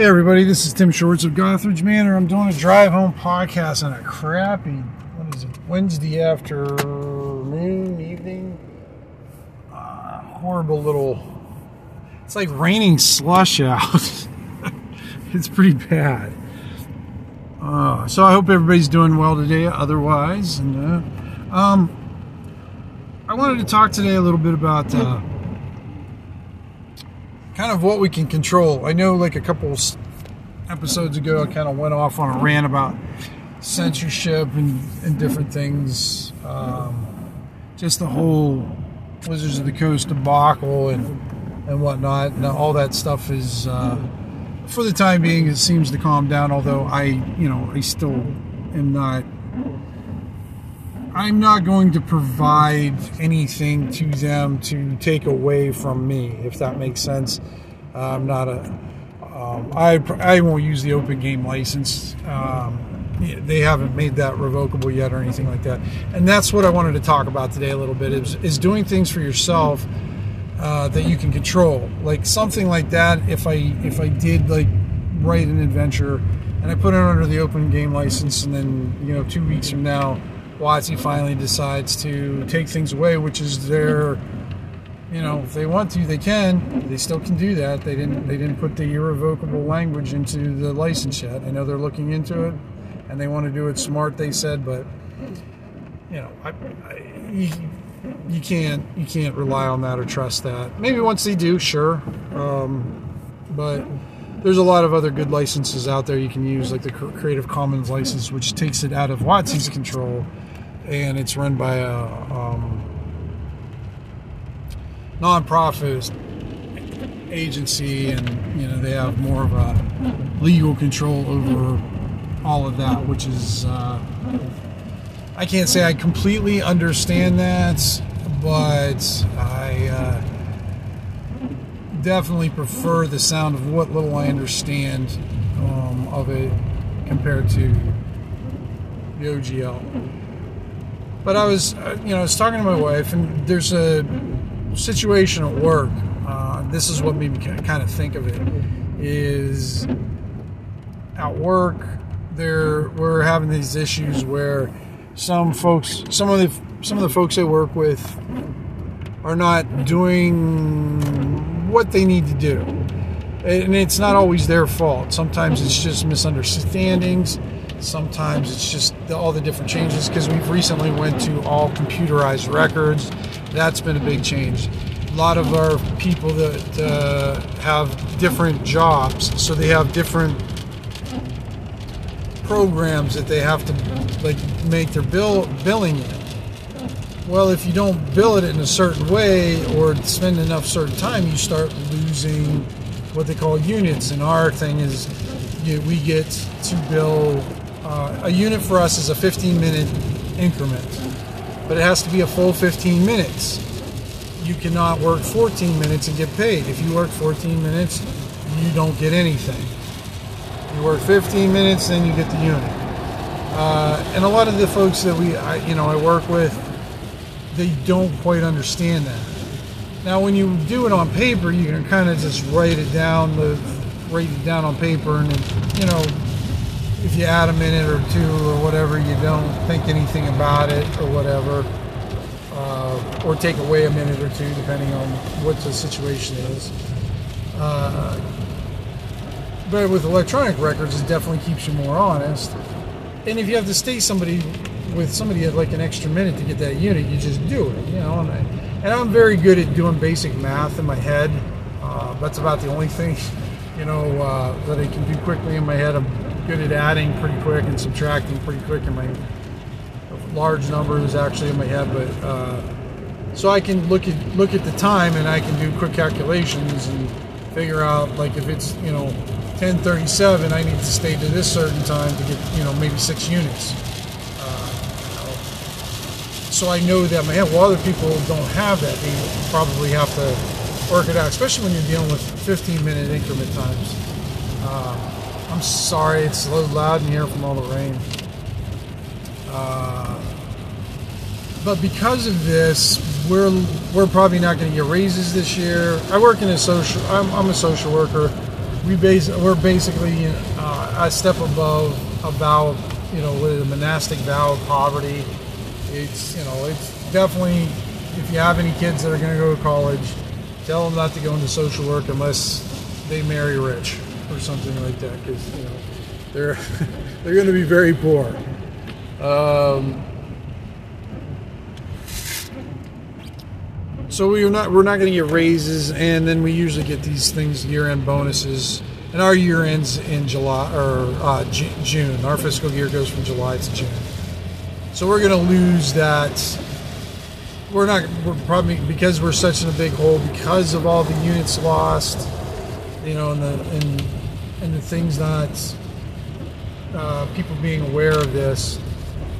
Hey everybody, this is Tim Shorts of Gothridge Manor. I'm doing a drive home podcast on a crappy, what is it, Wednesday afternoon, evening. Uh, horrible little, it's like raining slush out. it's pretty bad. Uh, so I hope everybody's doing well today. Otherwise, and uh, um, I wanted to talk today a little bit about uh, kind of what we can control. I know, like a couple episodes ago, I kind of went off on a rant about censorship and, and different things. Um, just the whole Wizards of the Coast debacle and and whatnot. And all that stuff is, uh, for the time being, it seems to calm down. Although I, you know, I still am not. I'm not going to provide anything to them to take away from me, if that makes sense. I'm not a. Um, I I won't use the open game license. Um, they haven't made that revocable yet or anything like that. And that's what I wanted to talk about today a little bit is, is doing things for yourself uh, that you can control. Like something like that. If I if I did like write an adventure and I put it under the open game license, and then you know two weeks from now WotC finally decides to take things away, which is their, you know, if they want to, they can. They still can do that. They didn't. They didn't put the irrevocable language into the license yet. I know they're looking into it, and they want to do it smart. They said, but you know, I, I, you, you can't you can't rely on that or trust that. Maybe once they do, sure, um, but there's a lot of other good licenses out there you can use, like the Creative Commons license, which takes it out of WotC's control and it's run by a um, nonprofit agency, and you know they have more of a legal control over all of that, which is uh, I can't say I completely understand that, but I uh, definitely prefer the sound of what little I understand um, of it compared to the OGL. But I was, uh, you know, I was talking to my wife, and there's a situation at work. Uh, this is what made me kind of think of it. Is at work, there we're having these issues where some folks, some of the some of the folks I work with, are not doing what they need to do, and it's not always their fault. Sometimes it's just misunderstandings Sometimes it's just the, all the different changes because we've recently went to all computerized records. That's been a big change. A lot of our people that uh, have different jobs, so they have different programs that they have to like make their bill billing in. Well, if you don't bill it in a certain way or spend enough certain time, you start losing what they call units. And our thing is, you, we get to bill uh, a unit for us is a 15 minute increment, but it has to be a full 15 minutes. You cannot work 14 minutes and get paid. If you work 14 minutes, you don't get anything. You work 15 minutes, then you get the unit. Uh, and a lot of the folks that we, I, you know, I work with, they don't quite understand that. Now, when you do it on paper, you can kind of just write it down, the, write it down on paper, and you know, if you add a minute or two or whatever, you don't think anything about it or whatever, uh, or take away a minute or two depending on what the situation is. Uh, but with electronic records, it definitely keeps you more honest. And if you have to stay somebody with somebody at like an extra minute to get that unit, you just do it, you know. And, I, and I'm very good at doing basic math in my head. Uh, that's about the only thing, you know, uh, that I can do quickly in my head. I'm good at adding pretty quick and subtracting pretty quick in my large numbers actually in my head, but uh, so I can look at look at the time and I can do quick calculations and figure out like if it's you know 10:37, I need to stay to this certain time to get you know maybe six units. Uh, so I know that my. Well, other people don't have that. They probably have to work it out, especially when you're dealing with 15 minute increment times. Uh, I'm sorry, it's loud in here from all the rain. Uh, but because of this, we're we're probably not going to get raises this year. I work in a social. I'm, I'm a social worker, we base we're basically uh, a step above about you know with a monastic vow of poverty. It's you know it's definitely if you have any kids that are going to go to college, tell them not to go into social work unless they marry rich or something like that because you know they're they're going to be very poor. Um, so we're not we're not going to get raises, and then we usually get these things year-end bonuses, and our year ends in July or uh, June. Our fiscal year goes from July to June, so we're going to lose that. We're not. We're probably because we're such in a big hole because of all the units lost, you know, in the and and the things not uh, people being aware of this,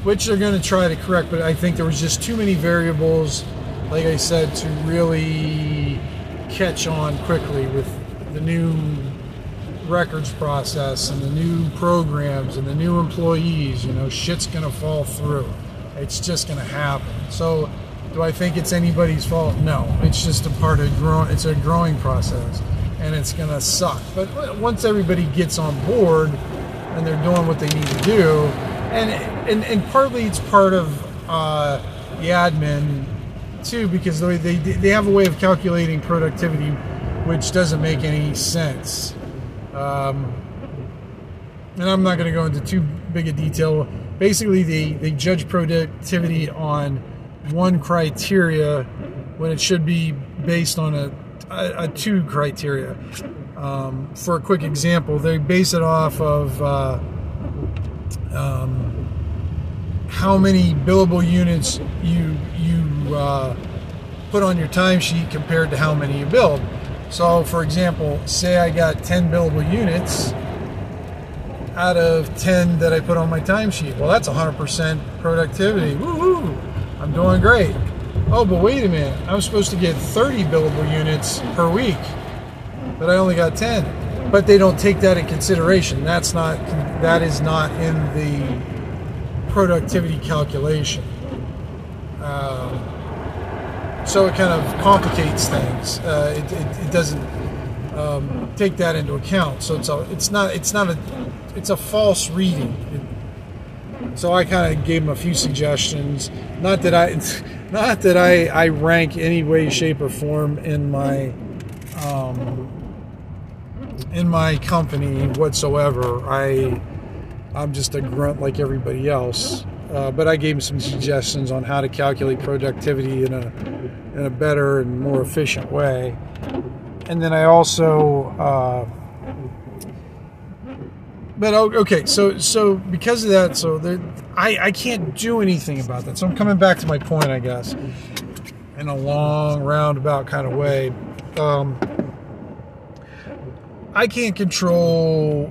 which they're going to try to correct. But I think there was just too many variables, like I said, to really catch on quickly with the new records process and the new programs and the new employees. You know, shit's going to fall through. It's just going to happen. So, do I think it's anybody's fault? No. It's just a part of growing. It's a growing process, and it's going to suck. But once everybody gets on board and they're doing what they need to do. And and, and partly it's part of uh, the admin too, because they, they they have a way of calculating productivity which doesn't make any sense. Um, and I'm not going to go into too big a detail. Basically, they, they judge productivity on one criteria when it should be based on a, two criteria. Um, for a quick example, they base it off of uh, um, how many billable units you you uh, put on your timesheet compared to how many you build. So, for example, say I got 10 billable units out of 10 that I put on my timesheet. Well, that's 100% productivity. Woohoo! I'm doing great. Oh, but wait a minute. I'm supposed to get 30 billable units per week but I only got 10. But they don't take that in consideration. That's not that is not in the productivity calculation. Um, so it kind of complicates things. Uh, it, it, it, doesn't um, take that into account. So it's a, it's not it's not a it's a false reading. It, so I kind of gave him a few suggestions. Not that I not that I, I rank any way, shape, or form in my um, in my company whatsoever. I I'm just a grunt like everybody else. Uh, but I gave him some suggestions on how to calculate productivity in a in a better and more efficient way. And then I also, uh, but okay, so so because of that, so there, I I can't do anything about that. So I'm coming back to my point, I guess, in a long roundabout kind of way. Um, I can't control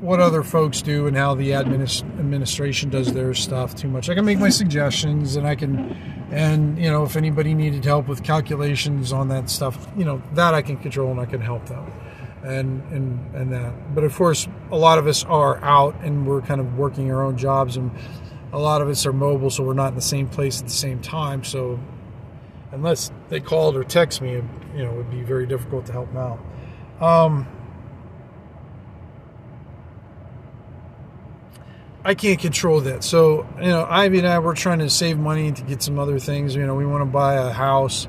what other folks do and how the administ- administration does their stuff too much. I can make my suggestions and I can, and you know, if anybody needed help with calculations on that stuff, you know, that I can control and I can help them, and and and that. But of course, a lot of us are out and we're kind of working our own jobs, and a lot of us are mobile, so we're not in the same place at the same time. So unless they called or text me, you know, it would be very difficult to help them out. Um, I can't control that. So, you know, Ivy and I, we're trying to save money to get some other things. You know, we want to buy a house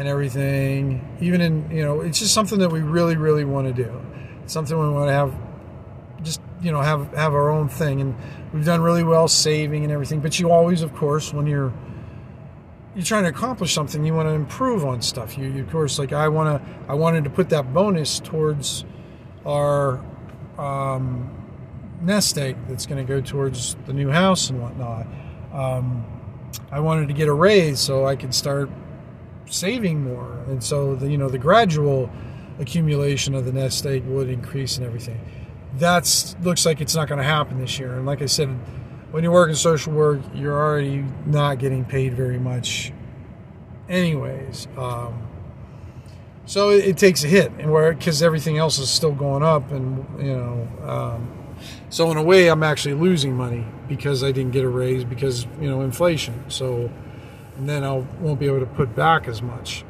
and everything. Even in, you know, it's just something that we really, really want to do. Something we want to have, just, you know, have, have our own thing. And we've done really well saving and everything. But you always, of course, when you're, you're trying to accomplish something you want to improve on stuff you, you of course like i want to i wanted to put that bonus towards our um, nest egg that's going to go towards the new house and whatnot um, i wanted to get a raise so i could start saving more and so the you know the gradual accumulation of the nest egg would increase and everything that's looks like it's not going to happen this year and like i said when you work in social work, you're already not getting paid very much, anyways. Um, so it, it, takes a hit, and where because everything else is still going up, and you know, um, so in a way, I'm actually losing money because I didn't get a raise because you know inflation. So, and then I won't be able to put back as much.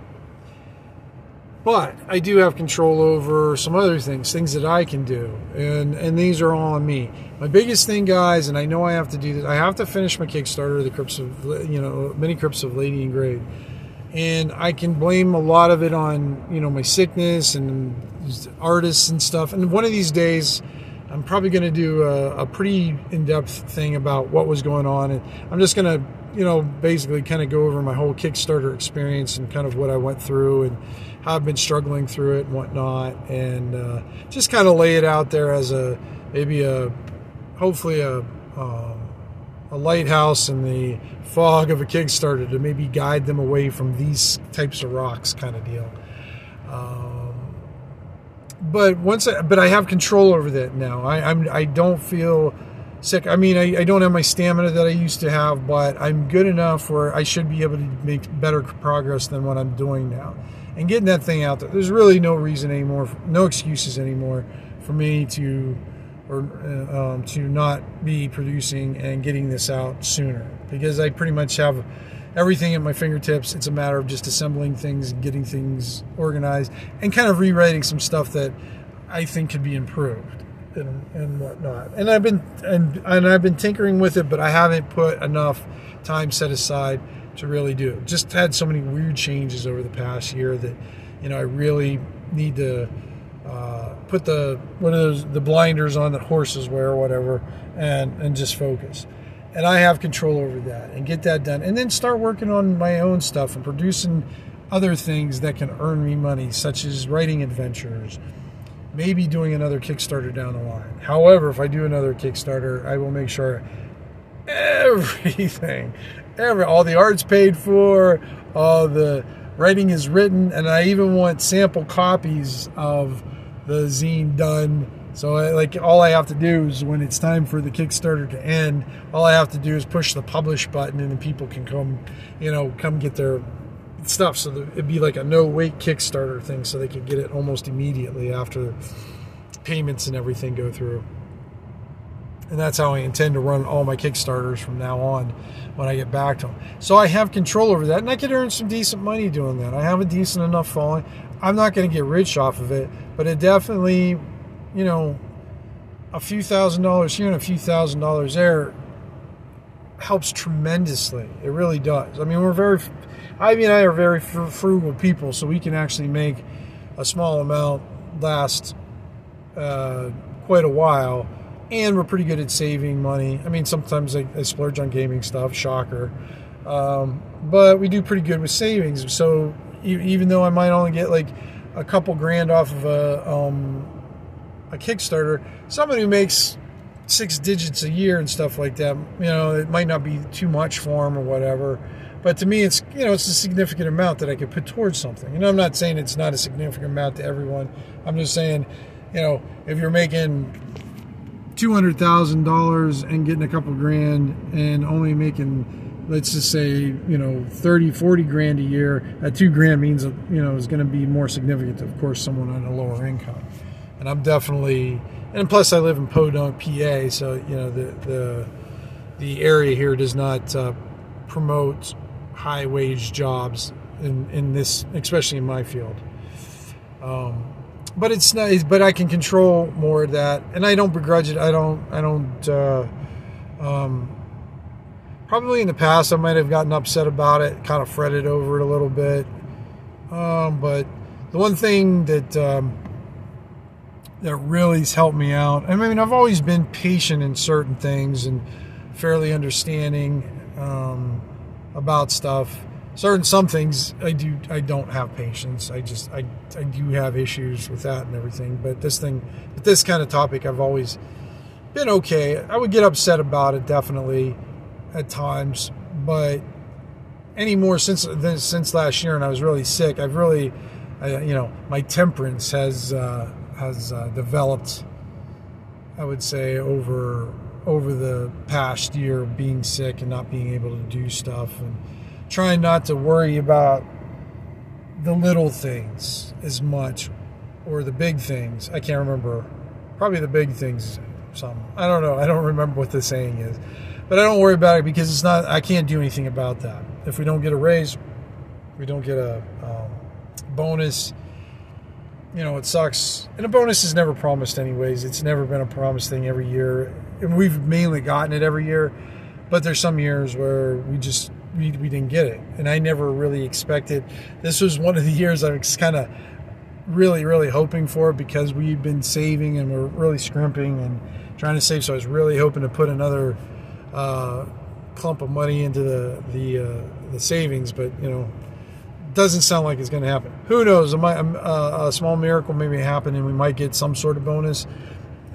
but I do have control over some other things, things that I can do, and and these are all on me. My biggest thing, guys, and I know I have to do this. I have to finish my Kickstarter, the Crypts of you know, many Crypts of Lady Engraved, and I can blame a lot of it on you know my sickness and artists and stuff. And one of these days, I'm probably going to do a, a pretty in-depth thing about what was going on, and I'm just going to you know basically kind of go over my whole Kickstarter experience and kind of what I went through and how I've been struggling through it and whatnot, and uh, just kind of lay it out there as a maybe a hopefully a um, a lighthouse in the fog of a Kickstarter to maybe guide them away from these types of rocks, kind of deal. Um, but once, I, but I have control over that now. I, I'm I don't feel sick. I mean, I, I, don't have my stamina that I used to have, but I'm good enough where I should be able to make better progress than what I'm doing now and getting that thing out there. There's really no reason anymore, no excuses anymore for me to or uh, um, to not be producing and getting this out sooner because I pretty much have everything at my fingertips. It's a matter of just assembling things, getting things organized, and kind of rewriting some stuff that I think could be improved and, and whatnot. And I've been and, and I've been tinkering with it, but I haven't put enough time set aside to really do it. Just had so many weird changes over the past year that you know I really need to uh, put the one of those the blinders on that horses wear or whatever, and and just focus. And I have control over that and get that done, and then start working on my own stuff and producing other things that can earn me money, such as writing adventures, maybe doing another Kickstarter down the line. However, if I do another Kickstarter, I will make sure everything every all the art's paid for, all the writing is written, and I even want sample copies of the zine done. So I, like all I have to do is when it's time for the Kickstarter to end, all I have to do is push the publish button, and then people can come, you know, come get their stuff. So it'd be like a no wait Kickstarter thing, so they could get it almost immediately after payments and everything go through and that's how I intend to run all my Kickstarters from now on when I get back to them. So I have control over that, and I could earn some decent money doing that. I have a decent enough following. I'm not going to get rich off of it, but it definitely, you know, a few thousand dollars here and a few thousand dollars there helps tremendously. It really does. I mean, we're very, Ivy and I are very frugal people, so we can actually make a small amount last uh, quite a while and we're pretty good at saving money. I mean, sometimes I, I splurge on gaming stuff, shocker, um, but we do pretty good with savings. So even though I might only get like a couple grand off of a um, a Kickstarter, somebody who makes six digits a year and stuff like that, you know, it might not be too much for them or whatever. But to me, it's you know it's a significant amount that I could put towards something. And I'm not saying it's not a significant amount to everyone. I'm just saying, you know, if you're making $200,000 and getting a couple grand and only making, let's just say, you know, 30, 40 grand a year, that two grand means, you know, is going to be more significant to, of course, someone on a lower income. And I'm definitely, and plus I live in Podunk, PA, so, you know, the, the, the area here does not uh, promote high wage jobs in, in this, especially in my field. Um, but it's nice. But I can control more of that, and I don't begrudge it. I don't. I don't. Uh, um, probably in the past, I might have gotten upset about it, kind of fretted over it a little bit. Um, but the one thing that um, that really has helped me out. I mean, I've always been patient in certain things and fairly understanding um, about stuff certain some things I do I don't have patience. I just I I do have issues with that and everything. But this thing, but this kind of topic, I've always been okay. I would get upset about it definitely at times, but anymore since since last year and I was really sick. I've really, I, you know, my temperance has uh, has uh, developed. I would say over over the past year being sick and not being able to do stuff and trying not to worry about the little things as much or the big things. I can't remember. Probably the big things. Some I don't know. I don't remember what the saying is, but I don't worry about it because it's not. I can't do anything about that. If we don't get a raise, we don't get a um, bonus. you know, it sucks. And a bonus is never promised, anyways. It's never been a promised thing every year. And we've mainly gotten it every year. But there's some years where we just we, we didn't get it. And I never really expected. This was one of the years I was kind of really, really hoping for because we've been saving and we're really scrimping and trying to save. So I was really hoping to put another uh, clump of money into the the uh, the savings, but you know, doesn't sound like it's going to happen. Who knows? Might, uh, a small miracle maybe happen, and we might get some sort of bonus.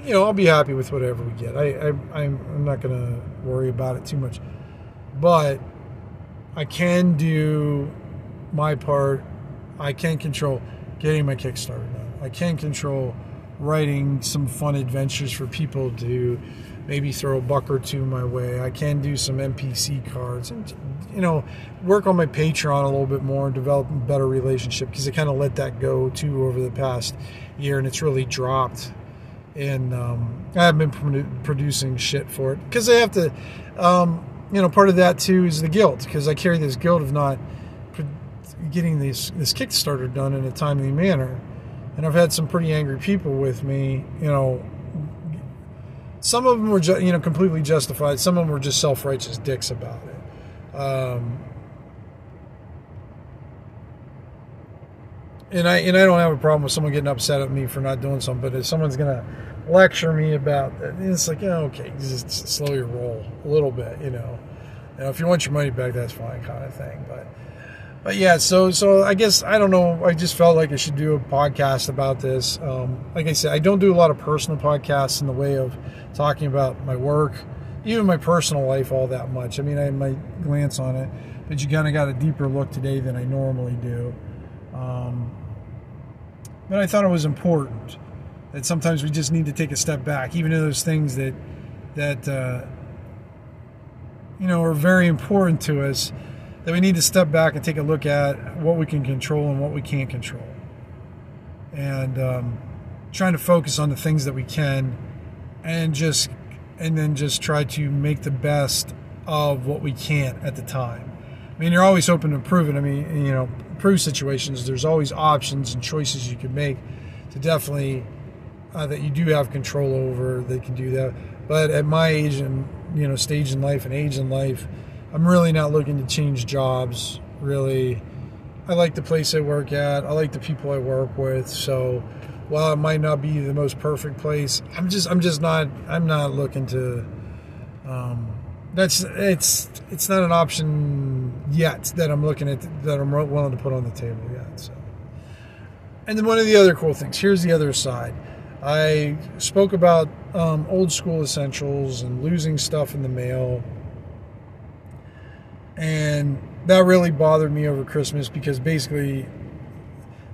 You know, I'll be happy with whatever we get. I, I I'm not going to worry about it too much, but I can do my part. I can control getting my Kickstarter done. I can control writing some fun adventures for people to maybe throw a buck or two my way. I can do some NPC cards and you know work on my Patreon a little bit more and develop a better relationship because I kind of let that go too over the past year and it's really dropped. And um, I've been producing shit for it because I have to. Um, you know, part of that too is the guilt because I carry this guilt of not getting this this Kickstarter done in a timely manner. And I've had some pretty angry people with me, you know, some of them were, ju- you know, completely justified. Some of them were just self-righteous dicks about it. Um, and I and I don't have a problem with someone getting upset at me for not doing something. But if someone's gonna lecture me about that, it's like, yeah, okay, just slow your roll a little bit, you know. Know, if you want your money back, that's fine, kind of thing. But but yeah, so so I guess I don't know. I just felt like I should do a podcast about this. Um, like I said, I don't do a lot of personal podcasts in the way of talking about my work, even my personal life, all that much. I mean, I might glance on it, but you kind of got a deeper look today than I normally do. Um, but I thought it was important that sometimes we just need to take a step back, even to those things that that uh, you know are very important to us that we need to step back and take a look at what we can control and what we can't control. And um, trying to focus on the things that we can and just and then just try to make the best of what we can at the time. I mean, you're always open to improving. I mean, you know, improve situations. There's always options and choices you can make to definitely uh, that you do have control over. That can do that. But at my age and you know stage in life and age in life, I'm really not looking to change jobs. Really, I like the place I work at. I like the people I work with. So while it might not be the most perfect place, I'm just I'm just not I'm not looking to. Um, that's it's it's not an option yet that I'm looking at that I'm willing to put on the table yet. So, and then one of the other cool things. Here's the other side. I spoke about um, old school essentials and losing stuff in the mail and that really bothered me over Christmas because basically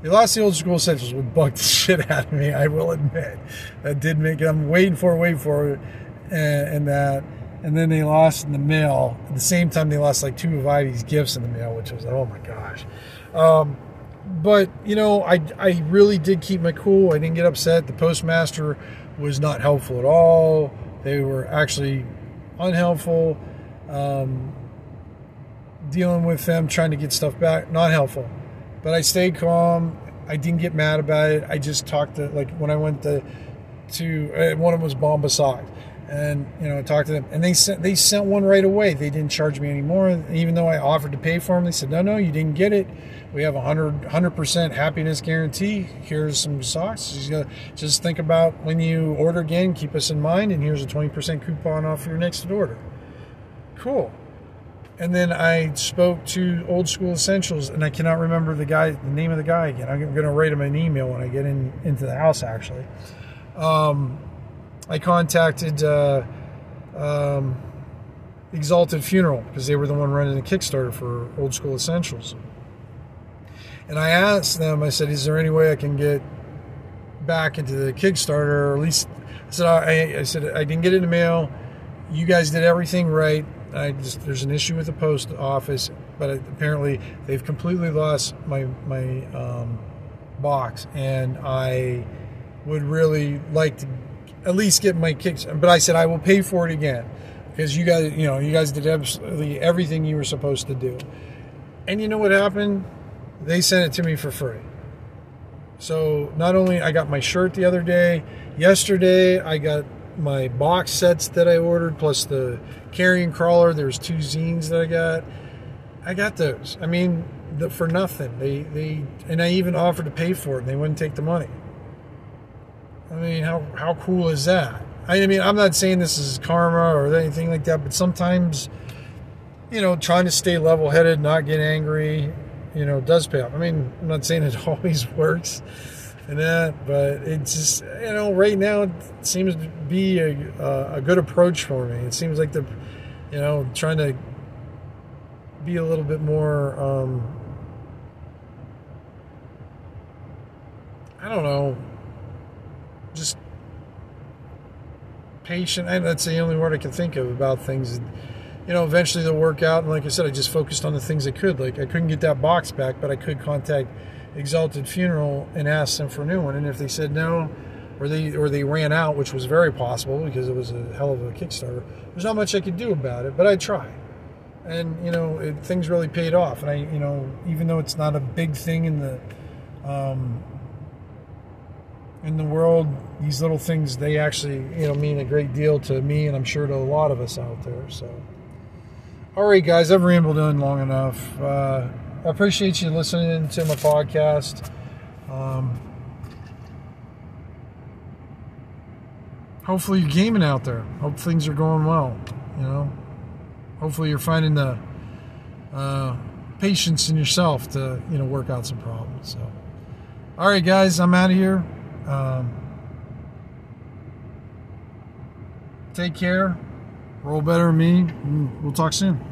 the lost the old school essentials would bug the shit out of me. I will admit that did make I'm waiting for, waiting for, and, and that, and then they lost in the mail. At the same time, they lost like two of Ivy's gifts in the mail, which was oh my gosh. Um, but you know, I I really did keep my cool. I didn't get upset. The postmaster was not helpful at all. They were actually unhelpful. Um, dealing with them, trying to get stuff back, not helpful. But I stayed calm. I didn't get mad about it. I just talked to like when I went to to uh, one of them was Bombas, and you know talked to them, and they sent they sent one right away. They didn't charge me anymore, even though I offered to pay for them. They said, no, no, you didn't get it. We have a hundred percent happiness guarantee. Here's some socks. Just, think about when you order again. Keep us in mind, and here's a twenty percent coupon off your next order. Cool and then I spoke to Old School Essentials, and I cannot remember the guy, the name of the guy again. I'm going to write him an email when I get in into the house. Actually, um, I contacted uh, um, Exalted Funeral because they were the one running the Kickstarter for Old School Essentials, and I asked them. I said, "Is there any way I can get back into the Kickstarter, or at least?" I said, "I, I said I didn't get in the mail. You guys did everything right." I just there's an issue with the post office, but apparently they've completely lost my my um, box, and I would really like to at least get my kicks. But I said I will pay for it again because you guys, you know, you guys did absolutely everything you were supposed to do. And you know what happened? They sent it to me for free. So not only I got my shirt the other day, yesterday I got my box sets that I ordered plus the Carcass Crawler. There's two zines that I got. I got those. I mean, the, for nothing. They they and I even offered to pay for it, and they wouldn't take the money. I mean, how how cool is that? I mean, I'm not saying this is karma or anything like that, but sometimes, you know, trying to stay level headed, not get angry, you know, does pay off. I mean, I'm not saying it always works and that, but it's just, you know, right now it seems to be a, a good approach for me. It seems like the, you know, trying to be a little bit more, um, I don't know, just patient. And that's the only word I can think of about things. You know, eventually they'll work out. And like I said, I just focused on the things I could. Like I couldn't get that box back, but I could contact Exalted Funeral and ask them for a new one. And if they said no, or they or they ran out, which was very possible because it was a hell of a Kickstarter, there's not much I could do about it. But I tried. And you know, it, things really paid off. And I, you know, even though it's not a big thing in the um, in the world, these little things they actually you know mean a great deal to me, and I'm sure to a lot of us out there. So, all right, guys, I've rambled on long enough. Uh, I appreciate you listening to my podcast. Um, hopefully, you're gaming out there. Hope things are going well. You know, hopefully, you're finding the uh, patience in yourself to you know work out some problems. So, all right, guys, I'm out of here. Um, take care. Roll better than me. We'll talk soon.